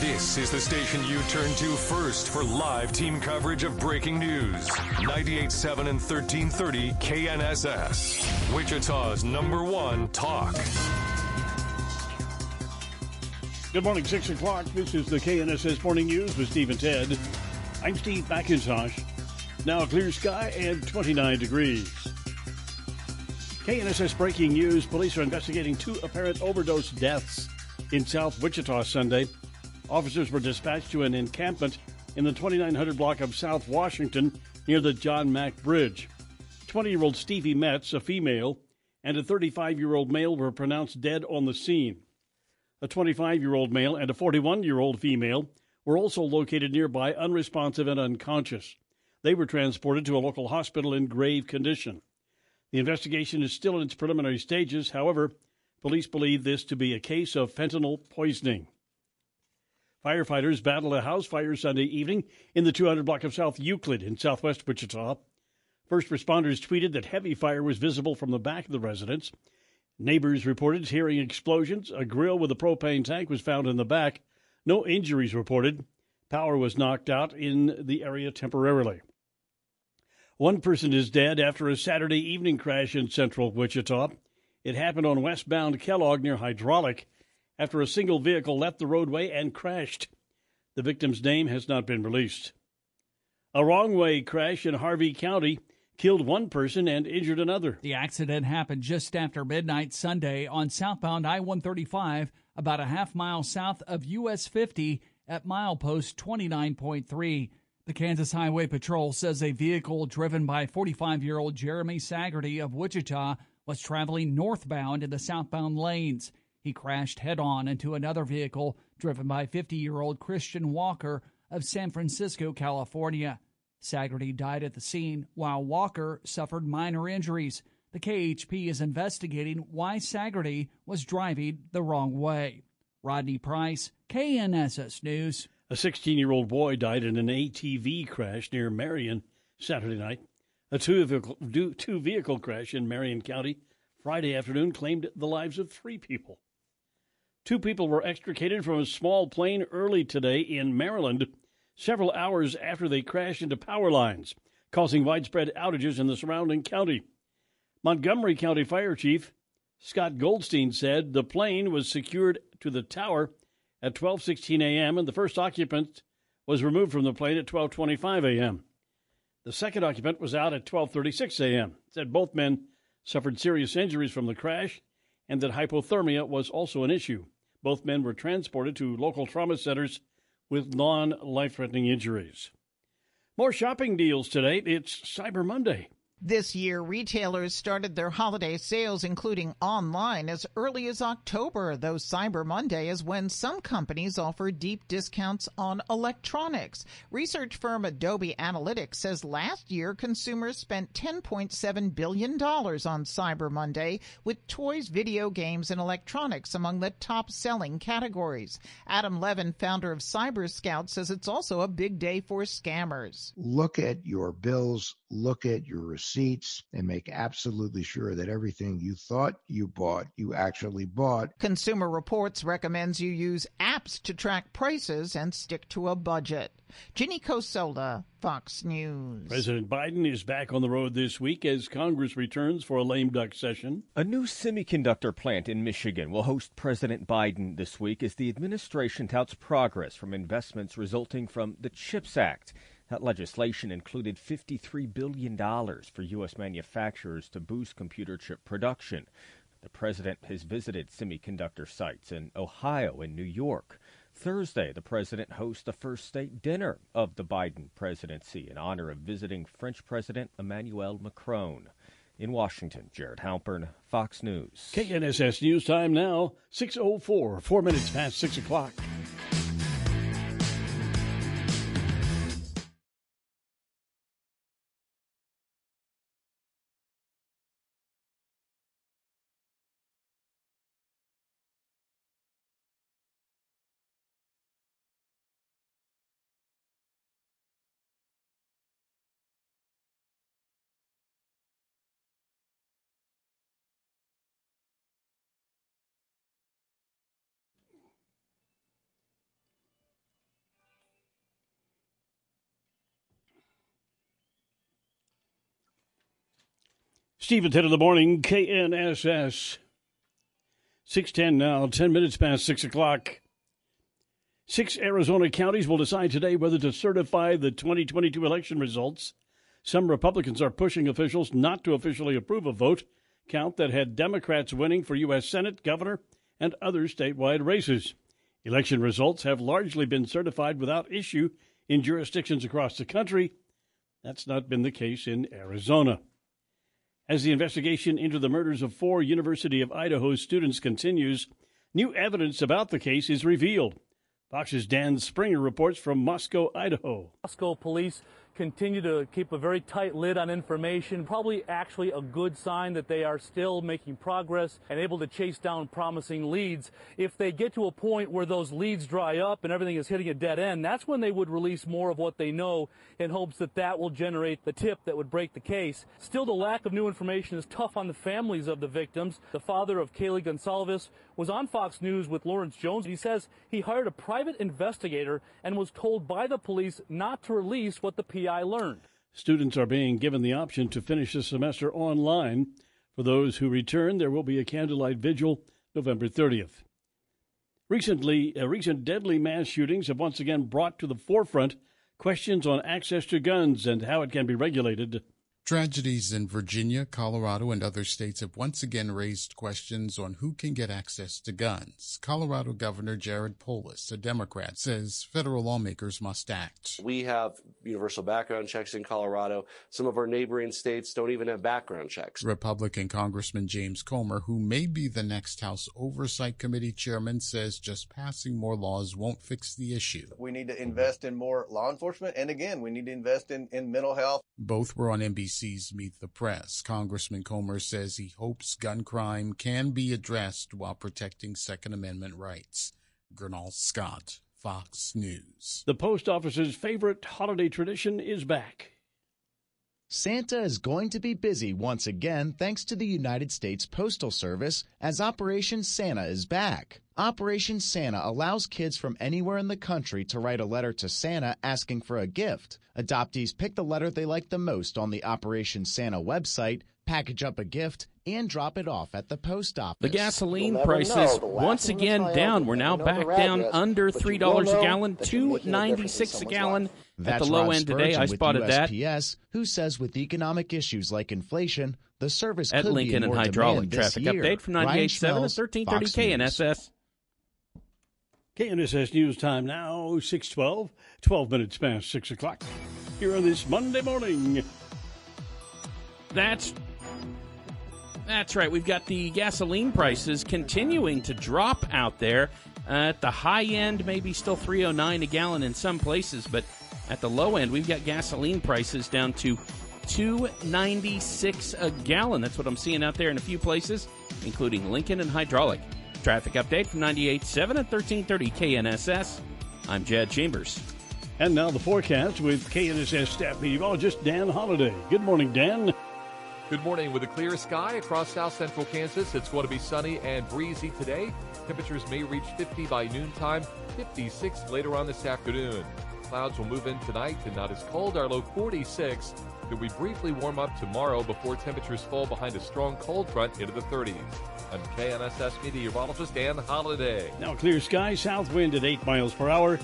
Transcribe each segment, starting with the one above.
This is the station you turn to first for live team coverage of breaking news. 98.7 and 1330 KNSS. Wichita's number one talk. Good morning, 6 o'clock. This is the KNSS Morning News with Steve and Ted. I'm Steve McIntosh. Now clear sky and 29 degrees. KNSS breaking news. Police are investigating two apparent overdose deaths in South Wichita Sunday. Officers were dispatched to an encampment in the 2900 block of South Washington near the John Mack Bridge. 20 year old Stevie Metz, a female, and a 35 year old male were pronounced dead on the scene. A 25 year old male and a 41 year old female were also located nearby, unresponsive and unconscious. They were transported to a local hospital in grave condition. The investigation is still in its preliminary stages. However, police believe this to be a case of fentanyl poisoning. Firefighters battled a house fire Sunday evening in the 200 block of South Euclid in southwest Wichita. First responders tweeted that heavy fire was visible from the back of the residence. Neighbors reported hearing explosions. A grill with a propane tank was found in the back. No injuries reported. Power was knocked out in the area temporarily. One person is dead after a Saturday evening crash in central Wichita. It happened on westbound Kellogg near Hydraulic after a single vehicle left the roadway and crashed. The victim's name has not been released. A wrong way crash in Harvey County killed one person and injured another. The accident happened just after midnight Sunday on southbound I 135, about a half mile south of US 50 at milepost 29.3. The Kansas Highway Patrol says a vehicle driven by 45 year old Jeremy Sagerty of Wichita was traveling northbound in the southbound lanes. He crashed head on into another vehicle driven by 50 year old Christian Walker of San Francisco, California. Sagerty died at the scene while Walker suffered minor injuries. The KHP is investigating why Sagerty was driving the wrong way. Rodney Price, KNSS News. A 16 year old boy died in an ATV crash near Marion Saturday night. A two vehicle, two vehicle crash in Marion County Friday afternoon claimed the lives of three people. Two people were extricated from a small plane early today in Maryland, several hours after they crashed into power lines, causing widespread outages in the surrounding county. Montgomery County Fire Chief Scott Goldstein said the plane was secured to the tower at 12:16 a.m. and the first occupant was removed from the plane at 12:25 a.m. The second occupant was out at 12:36 a.m. Said both men suffered serious injuries from the crash and that hypothermia was also an issue. Both men were transported to local trauma centers with non-life-threatening injuries. More shopping deals today. It's Cyber Monday. This year, retailers started their holiday sales, including online, as early as October, though Cyber Monday is when some companies offer deep discounts on electronics. Research firm Adobe Analytics says last year consumers spent $10.7 billion on Cyber Monday, with toys, video games, and electronics among the top selling categories. Adam Levin, founder of Cyber Scout, says it's also a big day for scammers. Look at your bills, look at your receipts receipts and make absolutely sure that everything you thought you bought, you actually bought. Consumer Reports recommends you use apps to track prices and stick to a budget. Ginny Cosola, Fox News. President Biden is back on the road this week as Congress returns for a lame duck session. A new semiconductor plant in Michigan will host President Biden this week as the administration touts progress from investments resulting from the CHIPS Act. That legislation included $53 billion for U.S. manufacturers to boost computer chip production. The president has visited semiconductor sites in Ohio and New York. Thursday, the president hosts the first state dinner of the Biden presidency in honor of visiting French President Emmanuel Macron. In Washington, Jared Halpern, Fox News. KNSS News Time now, 6.04, four minutes past 6 o'clock. Steve 10 in the morning, KNSS. 610 now, 10 minutes past 6 o'clock. Six Arizona counties will decide today whether to certify the 2022 election results. Some Republicans are pushing officials not to officially approve a vote count that had Democrats winning for U.S. Senate, governor, and other statewide races. Election results have largely been certified without issue in jurisdictions across the country. That's not been the case in Arizona. As the investigation into the murders of four University of Idaho students continues, new evidence about the case is revealed. Fox's Dan Springer reports from Moscow, Idaho. Moscow police continue to keep a very tight lid on information, probably actually a good sign that they are still making progress and able to chase down promising leads. If they get to a point where those leads dry up and everything is hitting a dead end, that's when they would release more of what they know in hopes that that will generate the tip that would break the case. Still, the lack of new information is tough on the families of the victims. The father of Kaylee Goncalves was on Fox News with Lawrence Jones. He says he hired a private investigator and was told by the police not to release what the PI learned. Students are being given the option to finish the semester online. For those who return, there will be a candlelight vigil November 30th. Recently, uh, recent deadly mass shootings have once again brought to the forefront questions on access to guns and how it can be regulated. Tragedies in Virginia, Colorado, and other states have once again raised questions on who can get access to guns. Colorado Governor Jared Polis, a Democrat, says federal lawmakers must act. We have universal background checks in Colorado. Some of our neighboring states don't even have background checks. Republican Congressman James Comer, who may be the next House Oversight Committee chairman, says just passing more laws won't fix the issue. We need to invest in more law enforcement, and again, we need to invest in, in mental health. Both were on NBC NBC's Meet the Press. Congressman Comer says he hopes gun crime can be addressed while protecting Second Amendment rights. Gernal Scott, Fox News. The post office's favorite holiday tradition is back. Santa is going to be busy once again thanks to the United States Postal Service as Operation Santa is back. Operation Santa allows kids from anywhere in the country to write a letter to Santa asking for a gift. Adoptees pick the letter they like the most on the Operation Santa website, package up a gift, and drop it off at the post office. The gasoline prices once again down. We're now back down under three dollars a gallon, two ninety six a gallon. That's at the low Rod end today, I Spurgeon with spotted that. USPS, who says with economic issues like inflation, the service At could Lincoln be in and more Hydraulic demand this traffic year. update from Ryan 98.7 and Schmelz, 1330 Fox News. KNSS. KNSS News Time now, 612, 12 minutes past 6 o'clock. Here on this Monday morning. That's that's right. We've got the gasoline prices continuing to drop out there. Uh, at the high end, maybe still 309 a gallon in some places, but at the low end, we've got gasoline prices down to 296 a gallon. That's what I'm seeing out there in a few places, including Lincoln and Hydraulic. Traffic update from 98.7 and 1330 KNSS. I'm Jed Chambers. And now the forecast with KNSS staff meteorologist Dan Holliday. Good morning, Dan. Good morning. With a clear sky across south central Kansas, it's going to be sunny and breezy today. Temperatures may reach 50 by noontime, 56 later on this afternoon. Clouds will move in tonight and not as cold. Our low 46. It will briefly warm up tomorrow before temperatures fall behind a strong cold front into the 30s. I'm KNSS meteorologist Dan Holliday. Now clear sky, south wind at 8 miles per hour,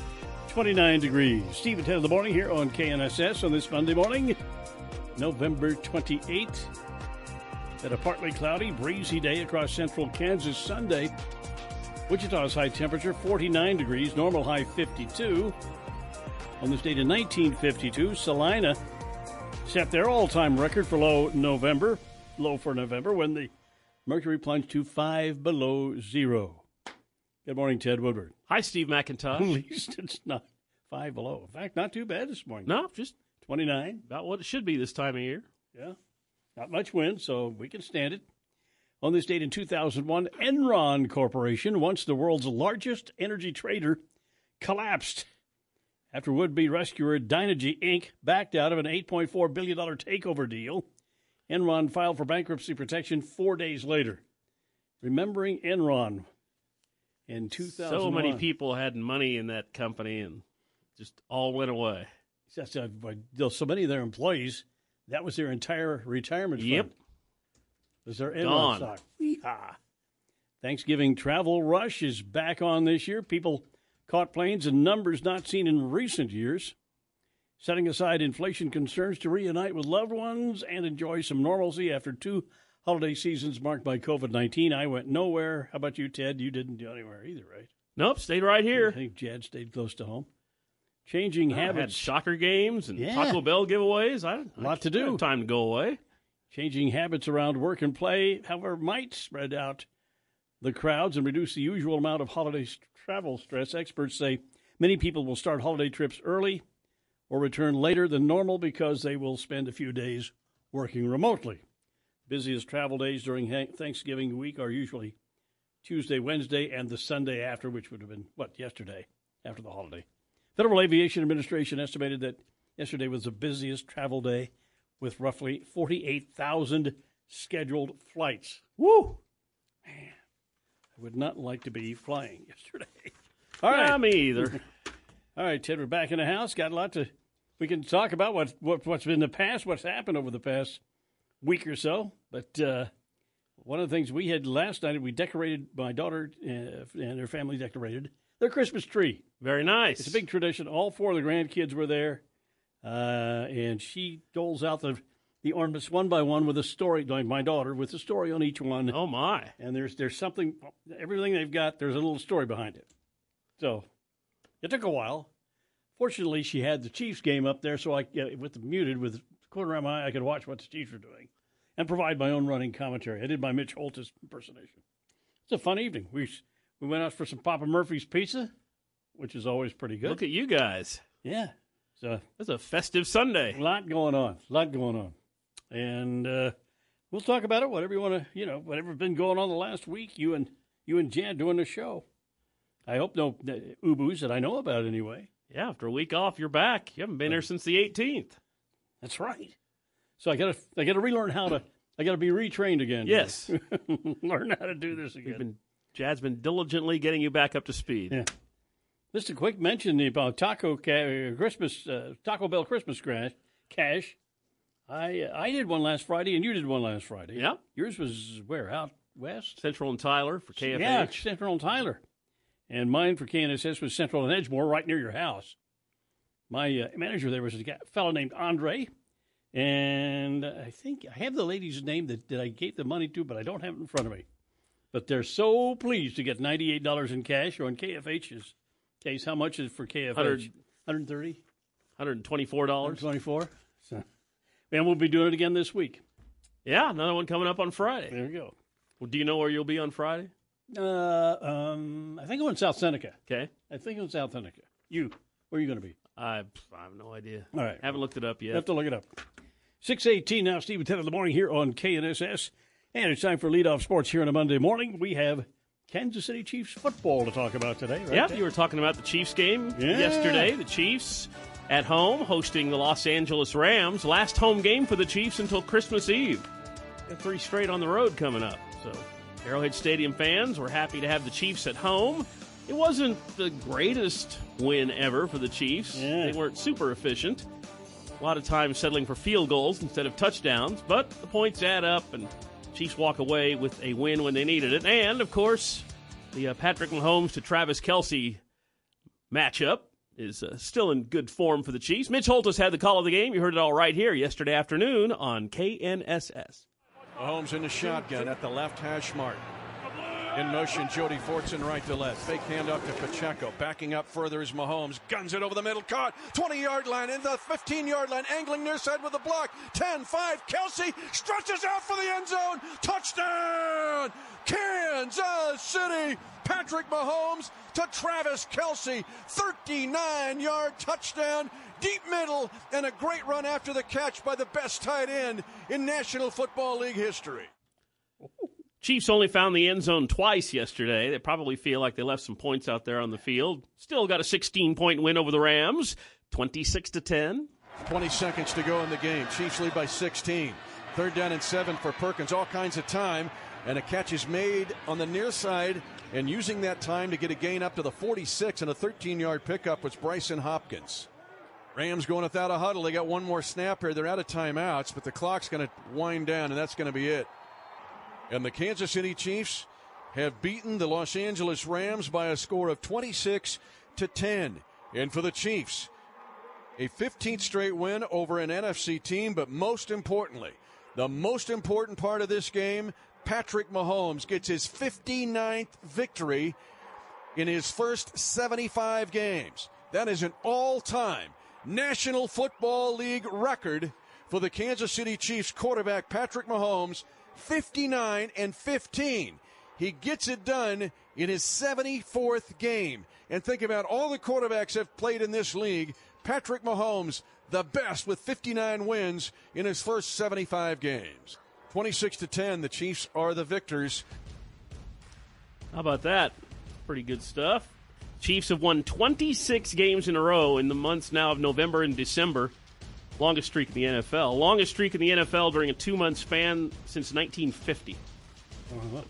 29 degrees. Steve at 10 in the morning here on KNSS on this Monday morning, November 28th. At a partly cloudy, breezy day across central Kansas Sunday. Wichita's high temperature 49 degrees, normal high 52. On this date in 1952, Salina set their all time record for low November, low for November, when the mercury plunged to five below zero. Good morning, Ted Woodward. Hi, Steve McIntosh. At least it's not five below. In fact, not too bad this morning. No, just 29. About what it should be this time of year. Yeah. Not much wind, so we can stand it. On this date in 2001, Enron Corporation, once the world's largest energy trader, collapsed after would be rescuer Dynegy Inc. backed out of an $8.4 billion takeover deal. Enron filed for bankruptcy protection four days later. Remembering Enron in 2001. So many people had money in that company and just all went away. That's, uh, so many of their employees, that was their entire retirement fund. Yep. Was their Gone. Enron stock. Weehaw. Thanksgiving travel rush is back on this year. People caught planes in numbers not seen in recent years. Setting aside inflation concerns to reunite with loved ones and enjoy some normalcy after two holiday seasons marked by COVID 19. I went nowhere. How about you, Ted? You didn't go anywhere either, right? Nope, stayed right here. I think Jed stayed close to home. Changing I had habits. soccer games and Yeah. Taco Bell giveaways. I, A lot to I didn't do. time to go away. Changing habits around work and play, however, might spread out the crowds and reduce the usual amount of holiday travel stress. Experts say many people will start holiday trips early or return later than normal because they will spend a few days working remotely. Busiest travel days during Ha- Thanksgiving week are usually Tuesday, Wednesday, and the Sunday after, which would have been, what, yesterday, after the holiday. Federal Aviation Administration estimated that yesterday was the busiest travel day with roughly 48,000 scheduled flights. Woo! Man, would not like to be flying yesterday. All right. Yeah, me either. All right, Ted, we're back in the house. Got a lot to. We can talk about what, what what's been the past, what's happened over the past week or so. But uh, one of the things we had last night, we decorated my daughter uh, and her family decorated their Christmas tree. Very nice. It's a big tradition. All four of the grandkids were there, uh, and she doles out the the ornaments one by one with a story. like My daughter with a story on each one. Oh my! And there's there's something. Everything they've got, there's a little story behind it. So it took a while. Fortunately, she had the Chiefs game up there, so I with the muted with quarter around my eye, I could watch what the Chiefs were doing and provide my own running commentary. I did my Mitch Holtus impersonation. It's a fun evening. We we went out for some Papa Murphy's pizza, which is always pretty good. Look at you guys. Yeah, so It's a festive Sunday. a lot going on. A lot going on, and uh, we'll talk about it. Whatever you want to, you know, whatever's been going on the last week. You and you and Jan doing the show. I hope no uh, ubus that I know about anyway. Yeah, after a week off, you're back. You haven't been here since the 18th. That's right. So I gotta I gotta relearn how to. I gotta be retrained again. Yes. learn how to do this again. Been, Jad's been diligently getting you back up to speed. Yeah. Just a quick mention about Taco ca- Christmas uh, Taco Bell Christmas crash cash. I uh, I did one last Friday and you did one last Friday. Yeah. Yours was where out west. Central and Tyler for KFH. Yeah, Central and Tyler. And mine for KNSS was Central and Edgemoor, right near your house. My uh, manager there was a guy, fellow named Andre, and I think I have the lady's name that, that I gave the money to, but I don't have it in front of me. But they're so pleased to get ninety-eight dollars in cash. Or in KFH's case, how much is for KFH? 100 130 $124. 24 So, and we'll be doing it again this week. Yeah, another one coming up on Friday. There we go. Well, do you know where you'll be on Friday? Uh, um, I think I'm in South Seneca. Okay. I think I'm in South Seneca. You, where are you going to be? I, I have no idea. All right. Haven't looked it up You yet. have to look it up. 618 now, Steve, 10 in the morning here on KNSS. And it's time for leadoff sports here on a Monday morning. We have Kansas City Chiefs football to talk about today, right? Yep, you were talking about the Chiefs game Yeah. yesterday. The Chiefs at home hosting the Los Angeles Rams. Last home game for the Chiefs until Christmas Eve. Got three straight on the road coming up. So, Arrowhead Stadium fans were happy to have the Chiefs at home. It wasn't the greatest win ever for the Chiefs. Yeah. They weren't super efficient. A lot of times settling for field goals instead of touchdowns, but the points add up, and Chiefs walk away with a win when they needed it. And, of course, the uh, Patrick Mahomes to Travis Kelce matchup is uh, still in good form for the Chiefs. Mitch Holtus had the call of the game. You heard it all right here yesterday afternoon on KNSS. Mahomes in the shotgun at the left hash mark. In motion, Jody Fortson right to left. Fake handoff to Pacheco. Backing up further is Mahomes. Guns it over the middle. Caught. 20 yard line. In the 15 yard line. Angling near side with a block. 10 5. Kelce stretches out for the end zone. Touchdown! Kansas City. Patrick Mahomes to Travis Kelce. 39 yard touchdown. Deep middle and a great run after the catch by the best tight end in National Football League history. Chiefs only found the end zone twice yesterday. They probably feel like they left some points out there on the field. Still got a 16 point win over the Rams, 26 to 10. 20 seconds to go in the game. Chiefs lead by 16. Third down and seven for Perkins. All kinds of time. And a catch is made on the near side. And using that time to get a gain up to the 46 and a 13 yard pickup was Brycen Hopkins. Rams going without a huddle. They got one more snap here. They're out of timeouts, but the clock's going to wind down, and that's going to be it. And the Kansas City Chiefs have beaten the Los Angeles Rams by a score of 26 to 10. And for the Chiefs, a 15th straight win over an NFC team, but most importantly, the most important part of this game, Patrick Mahomes gets his 59th victory in his first 75 games. That is an all time National Football League record for the Kansas City Chiefs quarterback Patrick Mahomes 59 and 15. He gets it done in his 74th game. And think about all the quarterbacks have played in this league. Patrick Mahomes, the best with 59 wins in his first 75 games. 26 to 10, the Chiefs are the victors. How about that? Pretty good stuff. Chiefs have won 26 games in a row in the months now of November and December. Longest streak in the NFL. Longest streak in the NFL during a two month span since 1950.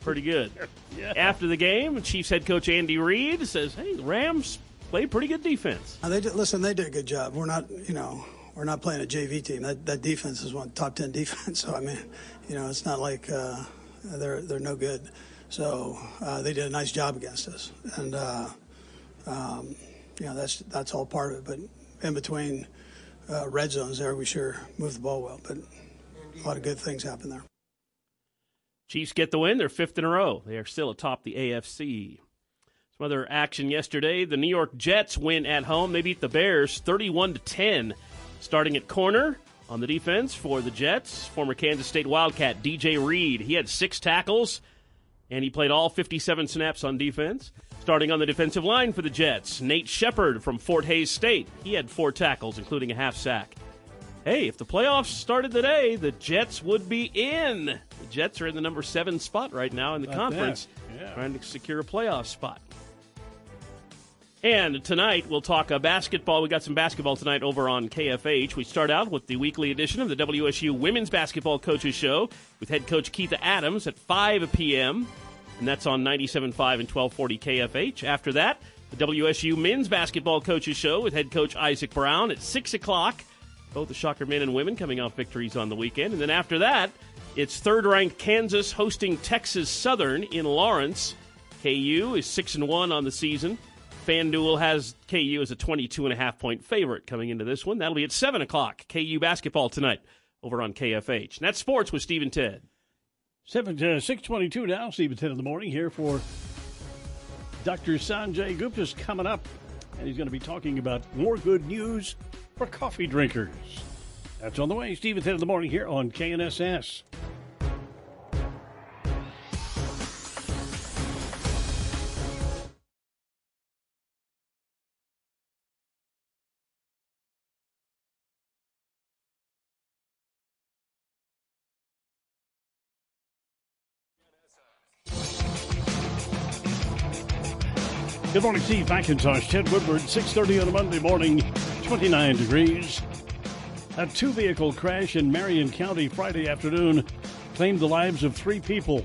Pretty good. Yeah. After the game, Chiefs head coach Andy Reid says, "Hey, the Rams played pretty good defense." Uh, they did, listen. They did a good job. We're not, you know, we're not playing a JV team. That that defense is one top ten defense. So I mean, you know, it's not like uh, they're they're no good. So uh, they did a nice job against us, and uh, um, you know that's that's all part of it. But in between uh, red zones, there we sure moved the ball well. But a lot of good things happened there. Chiefs get the win. They're fifth in a row. They are still atop the AFC. Some other action yesterday. The New York Jets win at home. They beat the Bears 31 to 10. Starting at corner on the defense for the Jets, former Kansas State Wildcat DJ Reed. He had six tackles and he played all 57 snaps on defense. Starting on the defensive line for the Jets, Nate Shepherd from Fort Hays State. He had four tackles, including a half sack. Hey, if the playoffs started today, the Jets would be in. The Jets are in the number seven spot right now in the conference, yeah. trying to secure a playoff spot. And tonight we'll talk uh, basketball. We got some basketball tonight over on KFH. We start out with the weekly edition of the WSU Women's Basketball Coaches Show with head coach Keitha Adams at 5 p.m. And that's on 97.5 and 1240 KFH. After that, the WSU Men's Basketball Coaches Show with head coach Isaac Brown at 6 o'clock. Both the Shocker men and women coming off victories on the weekend. And then after that, it's third ranked Kansas hosting Texas Southern in Lawrence. KU is 6 and 1 on the season. FanDuel has KU as a 22 and a half point favorite coming into this one. That'll be at 7 o'clock. KU basketball tonight over on KFH. And that's sports with Steve and Ted. Seven, uh, 622 now, Steve at 10 in the morning here for Dr. Sanjay Gupta's coming up, and he's going to be talking about more good news for coffee drinkers. That's on the way. Steve at 10 in the morning here on KNSS. Good morning, Steve McIntosh, Ted Woodward, 6.30 on a Monday morning, 29 degrees. A two-vehicle crash in Marion County Friday afternoon claimed the lives of three people.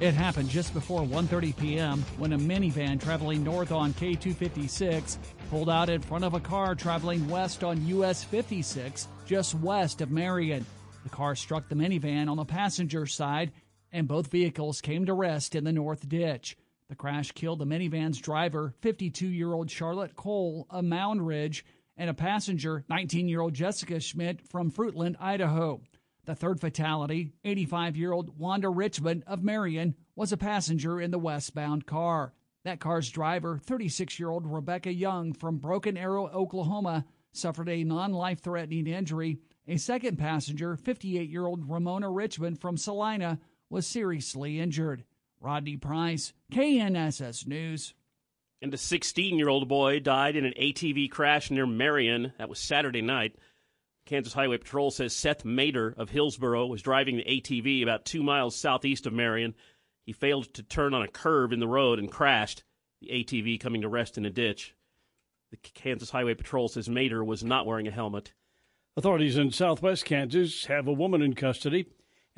It happened just before 1:30 p.m. when a minivan traveling north on K256 pulled out in front of a car traveling west on US 56 just west of Marion. The car struck the minivan on the passenger side and both vehicles came to rest in the north ditch. The crash killed the minivan's driver, 52-year-old Charlotte Cole of Moundridge, and a passenger, 19-year-old Jessica Schmidt from Fruitland, Idaho. The third fatality, 85 year old Wanda Richmond of Marion, was a passenger in the westbound car. That car's driver, 36 year old Rebecca Young from Broken Arrow, Oklahoma, suffered a non life threatening injury. A second passenger, 58 year old Ramona Richmond from Salina, was seriously injured. Rodney Price, KNSS News. And a 16 year old boy died in an ATV crash near Marion. That was Saturday night. Kansas Highway Patrol says Seth Mater of Hillsboro was driving the ATV about two miles southeast of Marion. He failed to turn on a curve in the road and crashed, the ATV coming to rest in a ditch. The Kansas Highway Patrol says Mater was not wearing a helmet. Authorities in southwest Kansas have a woman in custody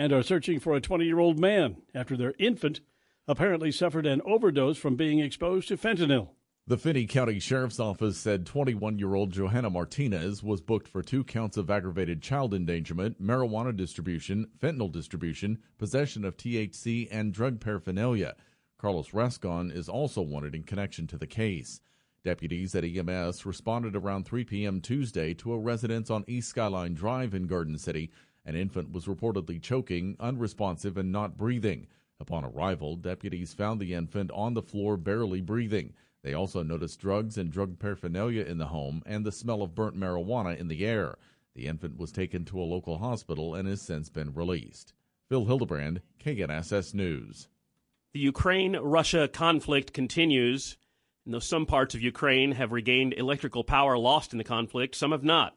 and are searching for a 20 year old man after their infant apparently suffered an overdose from being exposed to fentanyl. The Finney County Sheriff's Office said 21 year old Johanna Martinez was booked for two counts of aggravated child endangerment, marijuana distribution, fentanyl distribution, possession of THC, and drug paraphernalia. Carlos Rascon is also wanted in connection to the case. Deputies at EMS responded around 3 p.m. Tuesday to a residence on East Skyline Drive in Garden City. An infant was reportedly choking, unresponsive, and not breathing. Upon arrival, deputies found the infant on the floor, barely breathing. They also noticed drugs and drug paraphernalia in the home and the smell of burnt marijuana in the air. The infant was taken to a local hospital and has since been released. Phil Hildebrand, KNSS News. The Ukraine Russia conflict continues. And though some parts of Ukraine have regained electrical power lost in the conflict, some have not.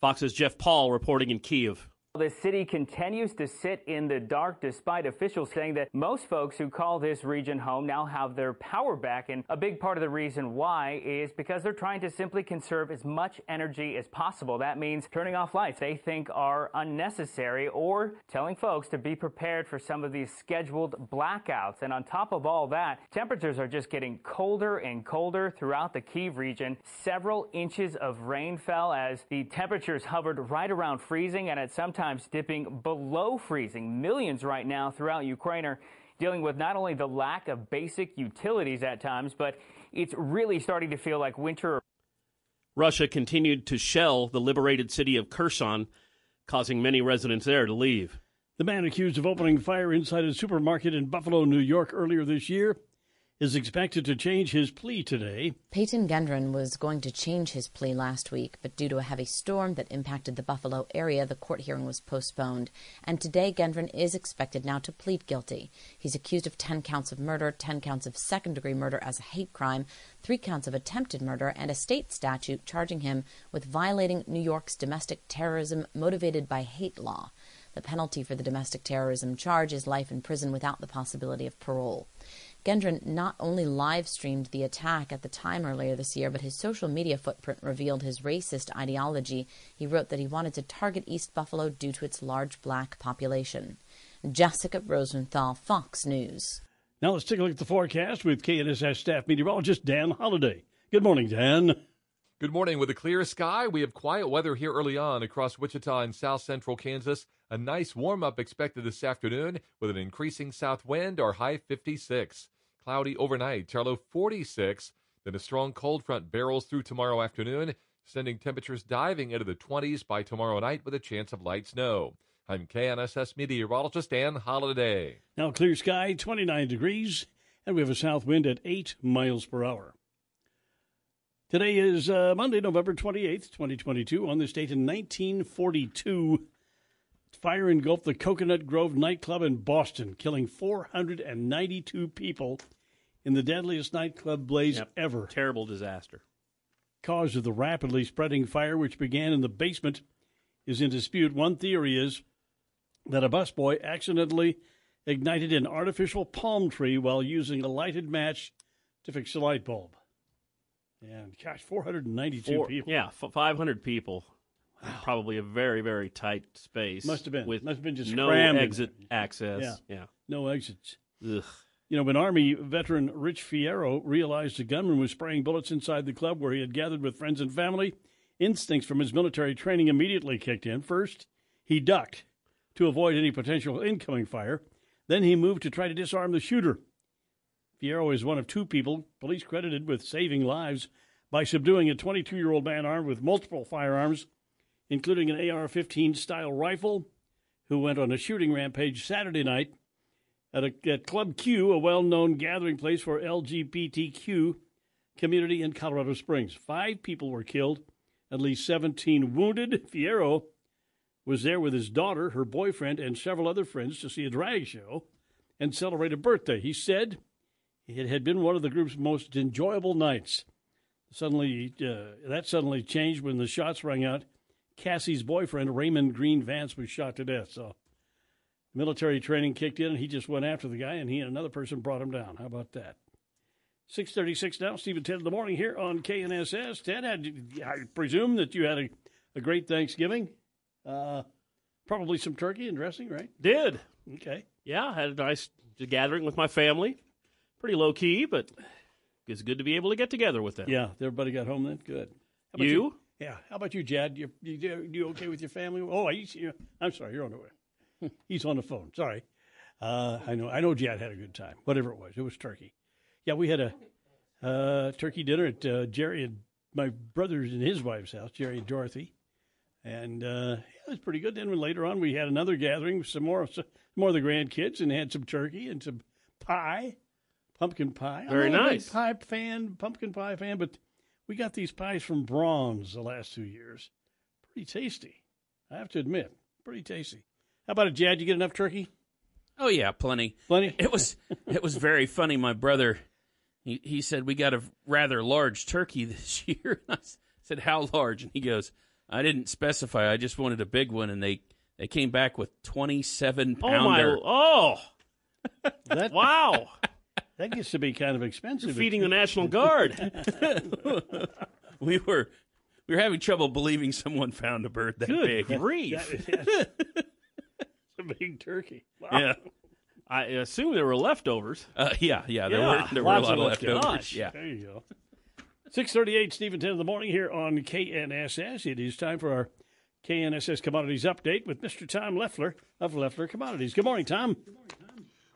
Fox's Jeff Paul reporting in Kiev. The city continues to sit in the dark despite officials saying that most folks who call this region home now have their power back. And a big part of the reason why is because they're trying to simply conserve as much energy as possible. That means turning off lights they think are unnecessary or telling folks to be prepared for some of these scheduled blackouts. And on top of all that, temperatures are just getting colder and colder throughout the Kiev region. Several inches of rain fell as the temperatures hovered right around freezing and at some times dipping below freezing. Millions right now throughout Ukraine are dealing with not only the lack of basic utilities at times, but it's really starting to feel like winter. Russia continued to shell the liberated city of Kherson, causing many residents there to leave. The man accused of opening fire inside a supermarket in Buffalo, New York earlier this year is expected to change his plea today. Peyton Gendron was going to change his plea last week, but due to a heavy storm that impacted the Buffalo area, the court hearing was postponed. And today, Gendron is expected now to plead guilty. He's accused of 10 counts of murder, 10 counts of second degree murder as a hate crime, 3 counts of attempted murder, and a state statute charging him with violating New York's domestic terrorism motivated by hate law. The penalty for the domestic terrorism charge is life in prison without the possibility of parole. Gendron not only live streamed the attack at the time earlier this year, but his social media footprint revealed his racist ideology. He wrote that he wanted to target East Buffalo due to its large black population. Jessica Rosenthal, Fox News. Now let's take a look at the forecast with KNSS staff meteorologist Dan Holliday. Good morning, Dan. Good morning. With a clear sky, we have quiet weather here early on across Wichita and south central Kansas. A nice warm up expected this afternoon with an increasing south wind, our high 56. Cloudy overnight, low 46. Then a strong cold front barrels through tomorrow afternoon, sending temperatures diving into the 20s by tomorrow night with a chance of light snow. I'm KNSS meteorologist Dan Holliday. Now clear sky, 29 degrees, and we have a south wind at 8 miles per hour. Today is uh, Monday, November 28th, 2022. On this date in 1942, fire engulfed the Coconut Grove nightclub in Boston, killing 492 people in the deadliest nightclub blaze Yep. ever. Terrible disaster. Cause of the rapidly spreading fire, which began in the basement, is in dispute. One theory is that a busboy accidentally ignited an artificial palm tree while using a lighted match to fix a light bulb. And gosh, 492 Four- people. Yeah, f- 500 people. Probably a very very tight space. Must have been. with Must have been just no exit access. Yeah. No exits. Ugh. You know, when Army veteran Rich Fierro realized a gunman was spraying bullets inside the club where he had gathered with friends and family, instincts from his military training immediately kicked in. First, he ducked to avoid any potential incoming fire. Then he moved to try to disarm the shooter. Fierro is one of two people police credited with saving lives by subduing a 22 year old man armed with multiple firearms, including an AR 15 style rifle, who went on a shooting rampage Saturday night at, a, at Club Q, a well known gathering place for LGBTQ community in Colorado Springs. Five people were killed, at least 17 wounded. Fierro was there with his daughter, her boyfriend, and several other friends to see a drag show and celebrate a birthday. He said it had been one of the group's most enjoyable nights. Suddenly, uh, that suddenly changed when the shots rang out. Cassie's boyfriend, Raymond Green Vance, was shot to death. So, military training kicked in, and he just went after the guy, and he and another person brought him down. How about that? 636 now, Stephen Ted in the morning here on KNSS. Ted, had, I presume that you had a, a great Thanksgiving. Uh, probably some turkey and dressing, right? Did. Okay. Yeah, had a nice gathering with my family. Pretty low key, but it's good to be able to get together with them. Yeah, everybody got home then. Good. How about You? Yeah. How about you, Jad? You, you, you okay with your family? Oh, I, you, I'm sorry. You're on the way. He's on the phone. Sorry. Uh, I know. I know. Jad had a good time. Whatever it was, it was turkey. Yeah, we had a uh, turkey dinner at uh, Jerry and my brother's and his wife's house, Jerry and Dorothy, and uh, it was pretty good. Then later on, we had another gathering with some more some more of the grandkids and had some turkey and some pie, pumpkin pie. Very I'm not a big nice. pie fan, pumpkin pie fan, but we got these pies from Braum's the last two years. Pretty tasty, I have to admit. Pretty tasty. How about it, Jad? You get enough turkey? Oh yeah, plenty. Plenty. It was it was very funny. My brother, he he said we got a rather large turkey this year. I said how large, and he goes, I didn't specify. I just wanted a big one, and they they came back with twenty seven Oh my! pounder. Oh, That, wow! That gets to be kind of expensive. You're feeding the National Guard. we were we were having trouble believing someone found a bird that Good big. grief! It's a big turkey. Wow. Yeah, I assume there were leftovers. Uh, yeah, yeah, there Yeah, were there were a lots lot of of leftovers. leftovers. Yeah. There you go. 638, Stephen 10 in the morning here on KNSS. It is time for our KNSS Commodities Update with Mr. Tom Leffler of Leffler Commodities. Good morning, Tom.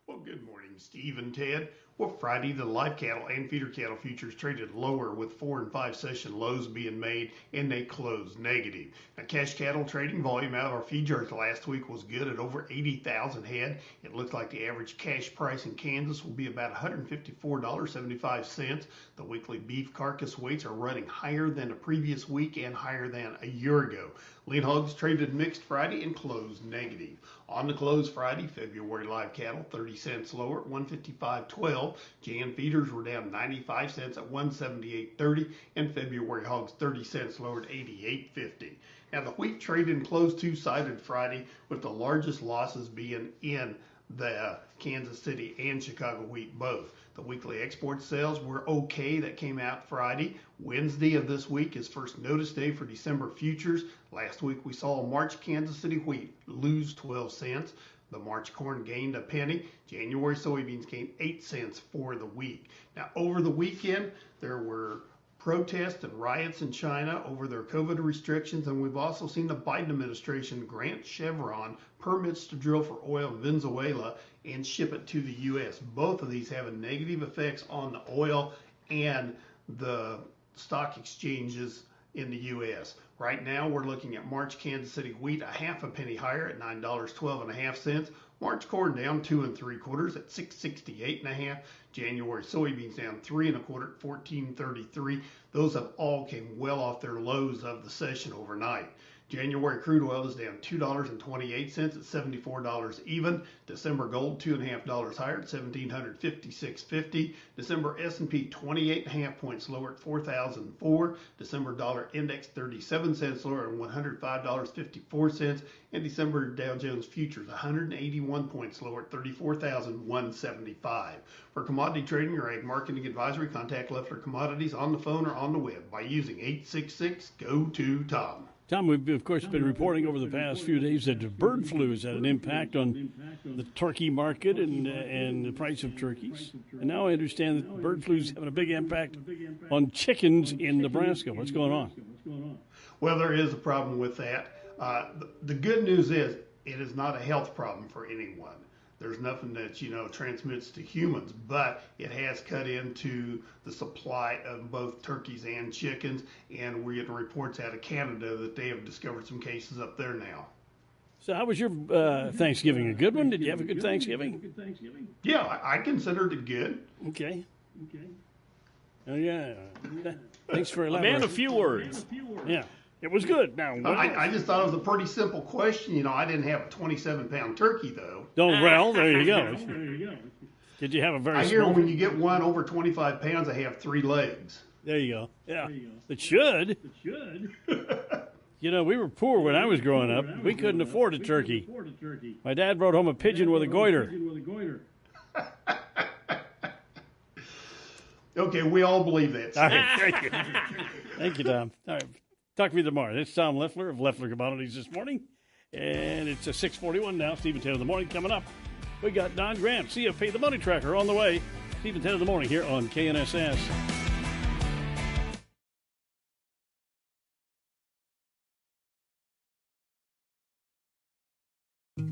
Well, good morning, Steve and Ted. Well, Friday, the live cattle and feeder cattle futures traded lower with four and five session lows being made, and they closed negative. Now, cash cattle trading volume out of our feed yards last week was good at over 80,000 head. It looks like the average cash price in Kansas will be about $154.75. The weekly beef carcass weights are running higher than the previous week and higher than a year ago. Lean hogs traded mixed Friday and closed negative. On the close Friday, February live cattle 30 cents lower at 155.12. Jan feeders were down 95 cents at 178.30, and February hogs 30 cents lower at 88.50. Now the wheat traded closed two-sided Friday, with the largest losses being in the Kansas City and Chicago wheat both. The weekly export sales were okay that came out Friday. Wednesday of this week is first notice day for December futures. Last week we saw March Kansas City wheat lose 12 cents. The March corn gained a penny. January soybeans gained 8 cents for the week. Now, over the weekend, there were protests and riots in China over their COVID restrictions, and we've also seen the Biden administration grant Chevron permits to drill for oil in Venezuela and ship it to the U.S. Both of these having negative effects on the oil and the stock exchanges in the U.S. Right now, we're looking at March Kansas City wheat a half a penny higher at nine dollars twelve and a half cents. March corn down two and three quarters at six sixty eight and a half. January soybeans down three and a quarter at fourteen thirty three. Those have all came well off their lows of the session overnight. January crude oil is down two dollars and twenty eight cents at seventy four dollars even. December gold two and a half dollars higher at seventeen hundred fifty six fifty. December S and P twenty eight and a half points lower at four thousand four. December dollar index thirty seven cents lower at one hundred five dollars fifty four cents. And December Dow Jones futures one hundred eighty one points lower at thirty four thousand one seventy five. For commodity trading or ag marketing advisory, contact Leffler Commodities on the phone or on the web by using eight six six go to Tom. Tom, we've of course been reporting over the past few days that bird flu has had an impact on the turkey market and uh, and the price of turkeys. And now I understand that bird flu is having a big impact on chickens in Nebraska. What's going on? Well, there is a problem with that. Uh, the, the good news is it is not a health problem for anyone. There's nothing that you know transmits to humans, but it has cut into the supply of both turkeys and chickens. And we're getting reports out of Canada that they have discovered some cases up there now. So, how was your uh, Thanksgiving? A good one? Did you have a good Thanksgiving? Yeah, I, I considered it good. Okay. Okay. Oh yeah. Thanks for A elaborating. man of few words. Yeah, it was good. Now, I, I just thought it was a pretty simple question. You know, I didn't have a 27 pound turkey though. Oh well, there you go. Did you have a very I hear small? when you get one over 25 pounds, they have three legs. There you go. Yeah, it should. It should. you know, we were poor when I was growing up. We couldn't afford a turkey. My dad brought home a pigeon with a goiter. Okay, we all believe that. All right, thank you. Thank you, Tom. All right, talk to me tomorrow. It's Tom Leffler of Leffler Commodities this morning, and it's a 6:41 now. Steve and Ted in the morning coming up. We got Don Grant, CFP, the Money Tracker, on the way. Steve and Ted in the morning here on KNSS.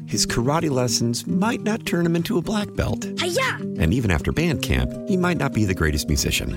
His karate lessons might not turn him into a black belt. Hiya! And even after band camp, he might not be the greatest musician.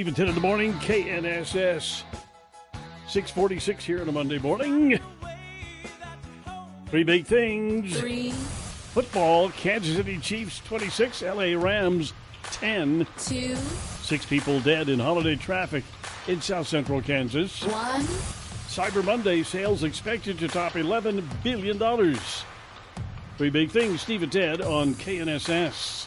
Steve and Ted in the morning, KNSS 646 here on a Monday morning. Three big things. Three. Football, Kansas City Chiefs 26, LA Rams 10. Two. Six people dead in holiday traffic in south central Kansas. One. Cyber Monday sales expected to top $11 billion. Three big things, Steve and Ted on KNSS.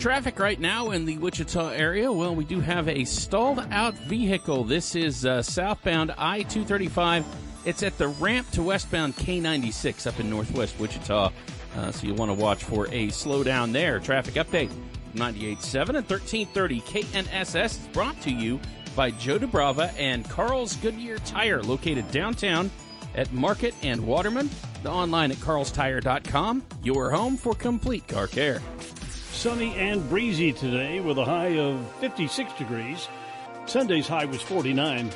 Traffic right now in the Wichita area. Well, we do have a stalled out vehicle. This is uh, southbound I 235. It's at the ramp to westbound K 96 up in northwest Wichita. Uh, so you'll want to watch for a slowdown there. Traffic update 98.7 and 1330 KNSS is brought to you by Joe DeBrava and Carl's Goodyear Tire, located downtown at Market and Waterman. The online at carlstire.com, your home for complete car care. Sunny and breezy today with a high of 56 degrees. Sunday's high was 49.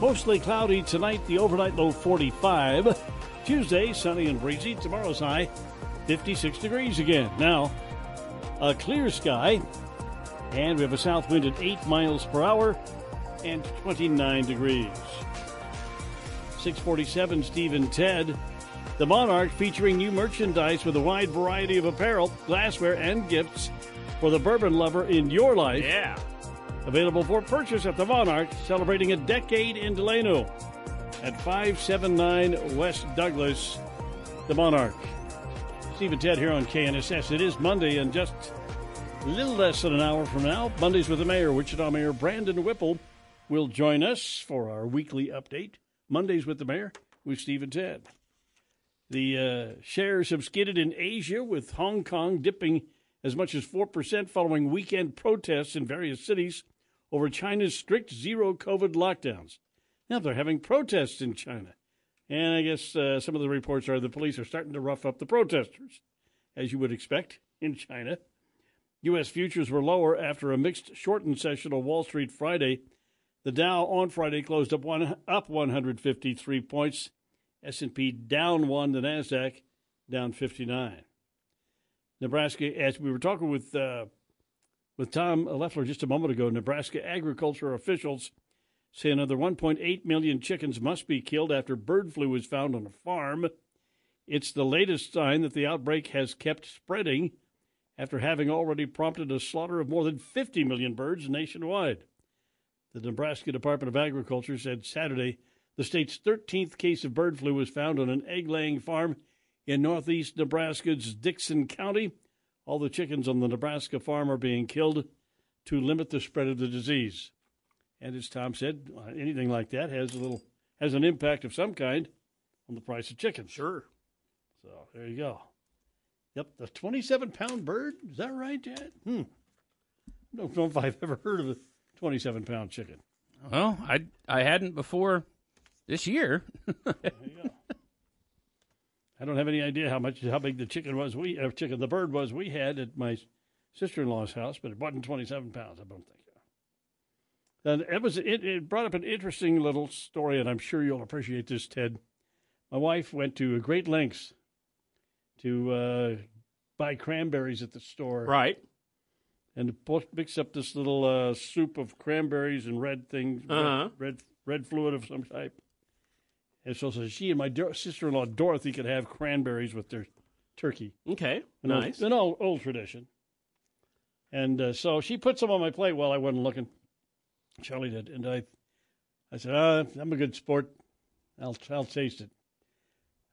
Mostly cloudy tonight, the overnight low 45. Tuesday, sunny and breezy. Tomorrow's high 56 degrees again. Now, a clear sky, and we have a south wind at 8 miles per hour and 29 degrees. 647 Steve and Ted. The Monarch featuring new merchandise with a wide variety of apparel, glassware, and gifts for the bourbon lover in your life. Yeah. Available for purchase at the Monarch, celebrating a decade in Delano at 579 West Douglas. The Monarch. Steve and Ted here on KNSS. It is Monday, and just a little less than an hour from now, Mondays with the Mayor, Wichita Mayor Brandon Whipple will join us for our weekly update. Mondays with the Mayor with Steve and Ted. The uh, shares have skidded in Asia, with Hong Kong dipping as much as 4% following weekend protests in various cities over China's strict zero COVID lockdowns. Now they're having protests in China. And I guess uh, some of the reports are the police are starting to rough up the protesters, as you would expect in China. U.S. futures were lower after a mixed shortened session on Wall Street Friday. The Dow on Friday closed up one up 153 points. S&P down one. The Nasdaq down 59. Nebraska, as we were talking with uh, with Tom Leffler just a moment ago, Nebraska agriculture officials say another 1.8 million chickens must be killed after bird flu was found on a farm. It's the latest sign that the outbreak has kept spreading after having already prompted a slaughter of more than 50 million birds nationwide. The Nebraska Department of Agriculture said Saturday the state's 13th case of bird flu was found on an egg laying farm in northeast Nebraska's Dixon County. All the chickens on the Nebraska farm are being killed to limit the spread of the disease. And as Tom said, anything like that has a little has an impact of some kind on the price of chicken. Sure. So there you go. Yep, the 27 pound bird. Is that right, Dad? Hmm. I don't know if I've ever heard of a 27 pound chicken. Well, I I hadn't before this year. I don't have any idea how much how big the chicken was we uh, chicken the bird was we had at my sister in law's house, but it wasn't 27 pounds. I don't think. And it was it, it brought up an interesting little story, and I'm sure you'll appreciate this, Ted. My wife went to great lengths to uh, buy cranberries at the store, Right. and mix up this little uh, soup of cranberries and red things, Uh-huh. red, red fluid of some type. And so, so she and my do- sister-in-law Dorothy could have cranberries with their turkey. Okay. An old- an old, old tradition. And uh, so she put some on my plate while I wasn't looking. Charlie did, and I, I said, uh, "I'm a good sport. I'll I'll taste it."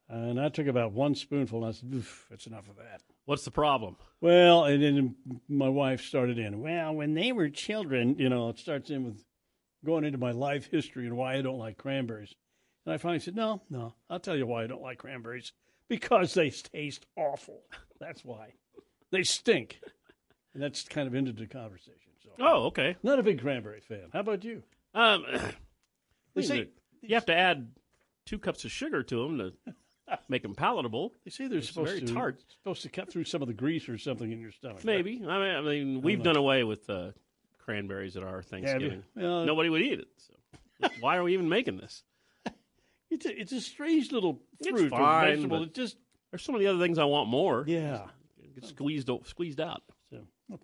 And I took about one spoonful, and I said, Oof, "That's enough of that." What's the problem? Well, and then my wife started in. Well, when they were children, you know, it starts in with going into my life history and why I don't like cranberries. And I finally said, "No, no, I'll tell you why I don't like cranberries because they taste awful. That's why they stink." And that's kind of ended the conversation. So, Oh, okay. not a big cranberry fan. How about you? Um, They say- you have to add two cups of sugar to them to make them palatable. They say they're It's supposed very to tart. supposed to cut through some of the grease or something in your stomach. Maybe. I mean, I mean we've know. done away with uh, cranberries at our Thanksgiving. Well, Nobody would eat it. So why are we even making this? It's a, it's a strange little fruit It's or vegetable. It just there's so many other things I want more. yeah, Get squeezed squeezed out. so,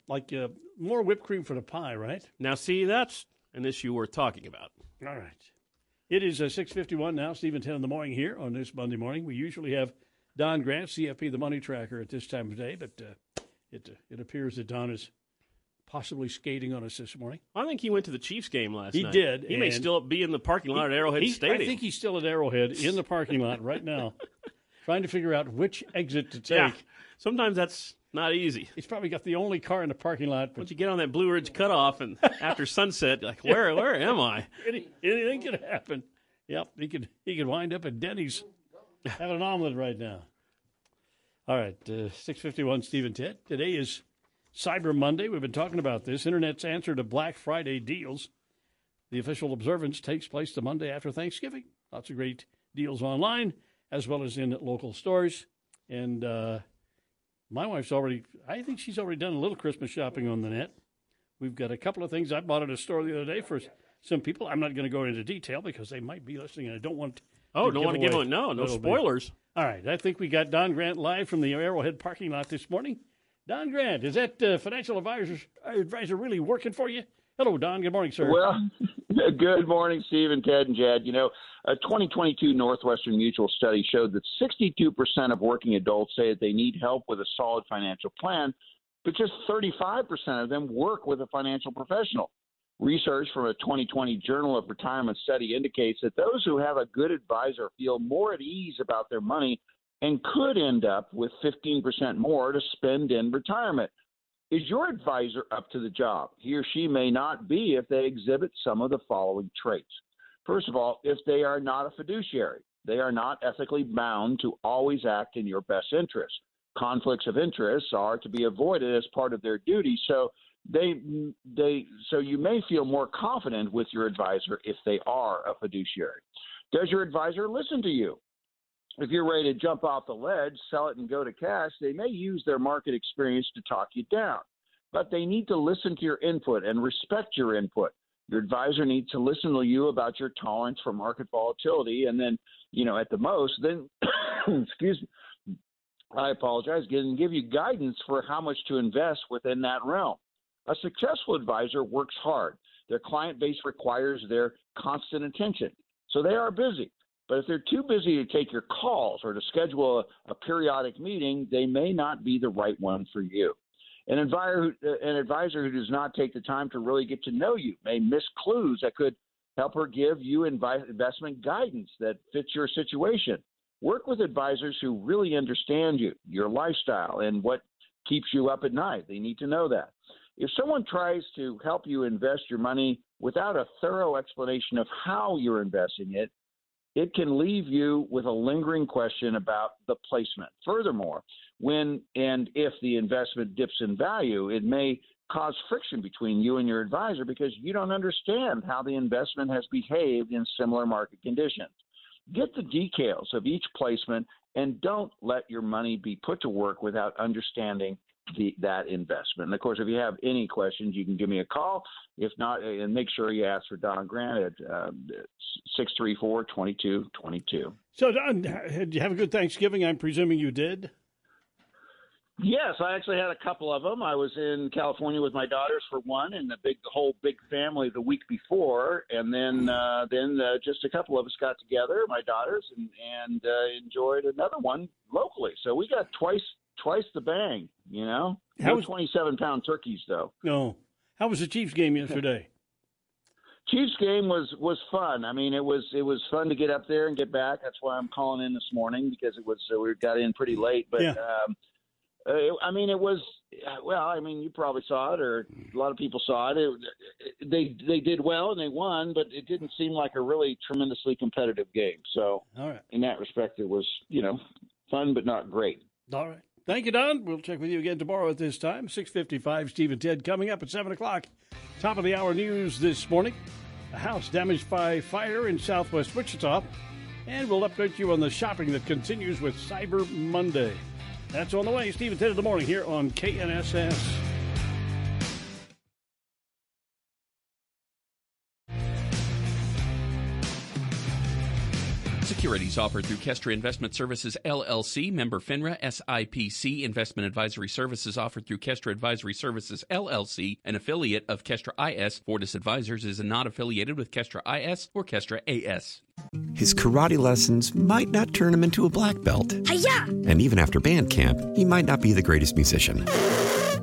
like uh, more whipped cream for the pie, right? Now, see, that's an issue worth talking about. All right. It is uh, six fifty one now. Steve and Ted in the morning here on this Monday morning. We usually have Don Grant, CFP, the money tracker, at this time of day, but uh, it uh, it appears that Don is possibly skating on us this morning. I think he went to the Chiefs game last He night. He did, He may still be in the parking lot at Arrowhead He- Stadium. I think he's still at Arrowhead in the parking lot right now, trying to figure out which exit to take. Yeah. Sometimes that's not easy. He's probably got the only car in the parking lot. But Once you get on that Blue Ridge cutoff and after sunset, like where where am I? any, anything could happen. Yep, he could he could wind up at Denny's having an omelet right now. All right, uh, six fifty one. Steve and Ted. Today is Cyber Monday. We've been talking about this. Internet's answer to Black Friday deals. The official observance takes place the Monday after Thanksgiving. Lots of great deals online as well as in local stores. And uh, my wife's already, I think she's already done a little Christmas shopping on the net. We've got a couple of things I bought at a store the other day for some people. I'm not going to go into detail because they might be listening and I don't want Oh, don't want to give away no no little bit. spoilers. All right, I think we got Don Grant live from the Arrowhead parking lot this morning. Don Grant, is that uh, financial advisor advisor really working for you? Hello, Don. Good morning, sir. Well, Good morning, Stephen, Ted, and Jed. You know, a 2022 Northwestern Mutual study showed that 62% of working adults say that they need help with a solid financial plan, but just 35% of them work with a financial professional. Research from a 2020 Journal of Retirement study indicates that those who have a good advisor feel more at ease about their money and could end up with 15% more to spend in retirement. Is your advisor up to the job? He or she may not be if they exhibit some of the following traits. First of all, if they are not a fiduciary, they are not ethically bound to always act in your best interest. Conflicts of interest are to be avoided as part of their duty. So they they so you may feel more confident with your advisor if they are a fiduciary. Does your advisor listen to you? If you're ready to jump off the ledge, sell it and go to cash, they may use their market experience to talk you down. But they need to listen to your input and respect your input. Your advisor needs to listen to you about your tolerance for market volatility and then, you know, at the most, then excuse me, I apologize, and give you guidance for how much to invest within that realm. A successful advisor works hard. Their client base requires their constant attention. So they are busy. But if they're too busy to take your calls or to schedule a, a periodic meeting, they may not be the right one for you. An advisor, an advisor who does not take the time to really get to know you may miss clues that could help her give you investment guidance that fits your situation. Work with advisors who really understand you, your lifestyle, and what keeps you up at night. They need to know that. If someone tries to help you invest your money without a thorough explanation of how you're investing it, it can leave you with a lingering question about the placement. Furthermore, when and if the investment dips in value, it may cause friction between you and your advisor because you don't understand how the investment has behaved in similar market conditions. Get the details of each placement and don't let your money be put to work without understanding the, that investment. And of course, if you have any questions, you can give me a call. If not, and make sure you ask for Don Grant at six three four twenty two twenty two. So, Don, did you have a good Thanksgiving? I'm presuming you did. Yes, I actually had a couple of them. I was in California with my daughters for one, and the big, the whole big family the week before, and then uh, then uh, just a couple of us got together, my daughters, and and uh, enjoyed another one locally. So we got twice twice the bang. You know, How no was- twenty-seven pound turkeys though. No. How was the Chiefs game yesterday? Chiefs game was was fun. I mean, it was it was fun to get up there and get back. That's why I'm calling in this morning because it was uh, we got in pretty late. But Yeah. um, uh, it, I mean, it was well. I mean, you probably saw it, or a lot of people saw it. it. They they did well and they won, but it didn't seem like a really tremendously competitive game. So, All right. in that respect, it was you know fun but not great. All right. Thank you, Don. We'll check with you again tomorrow at this time. 655 Steve and Ted coming up at 7 o'clock. Top of the hour news this morning. A house damaged by fire in southwest Wichita. And we'll update you on the shopping that continues with Cyber Monday. That's on the way. Steve and Ted in the morning here on KNSS. Securities offered through Kestra Investment Services LLC, member FINRA SIPC. Investment advisory services offered through Kestra Advisory Services LLC, an affiliate of Kestra IS. Fortis Advisors is not affiliated with Kestra IS or Kestra AS. His karate lessons might not turn him into a black belt. Hiya! And even after band camp, he might not be the greatest musician.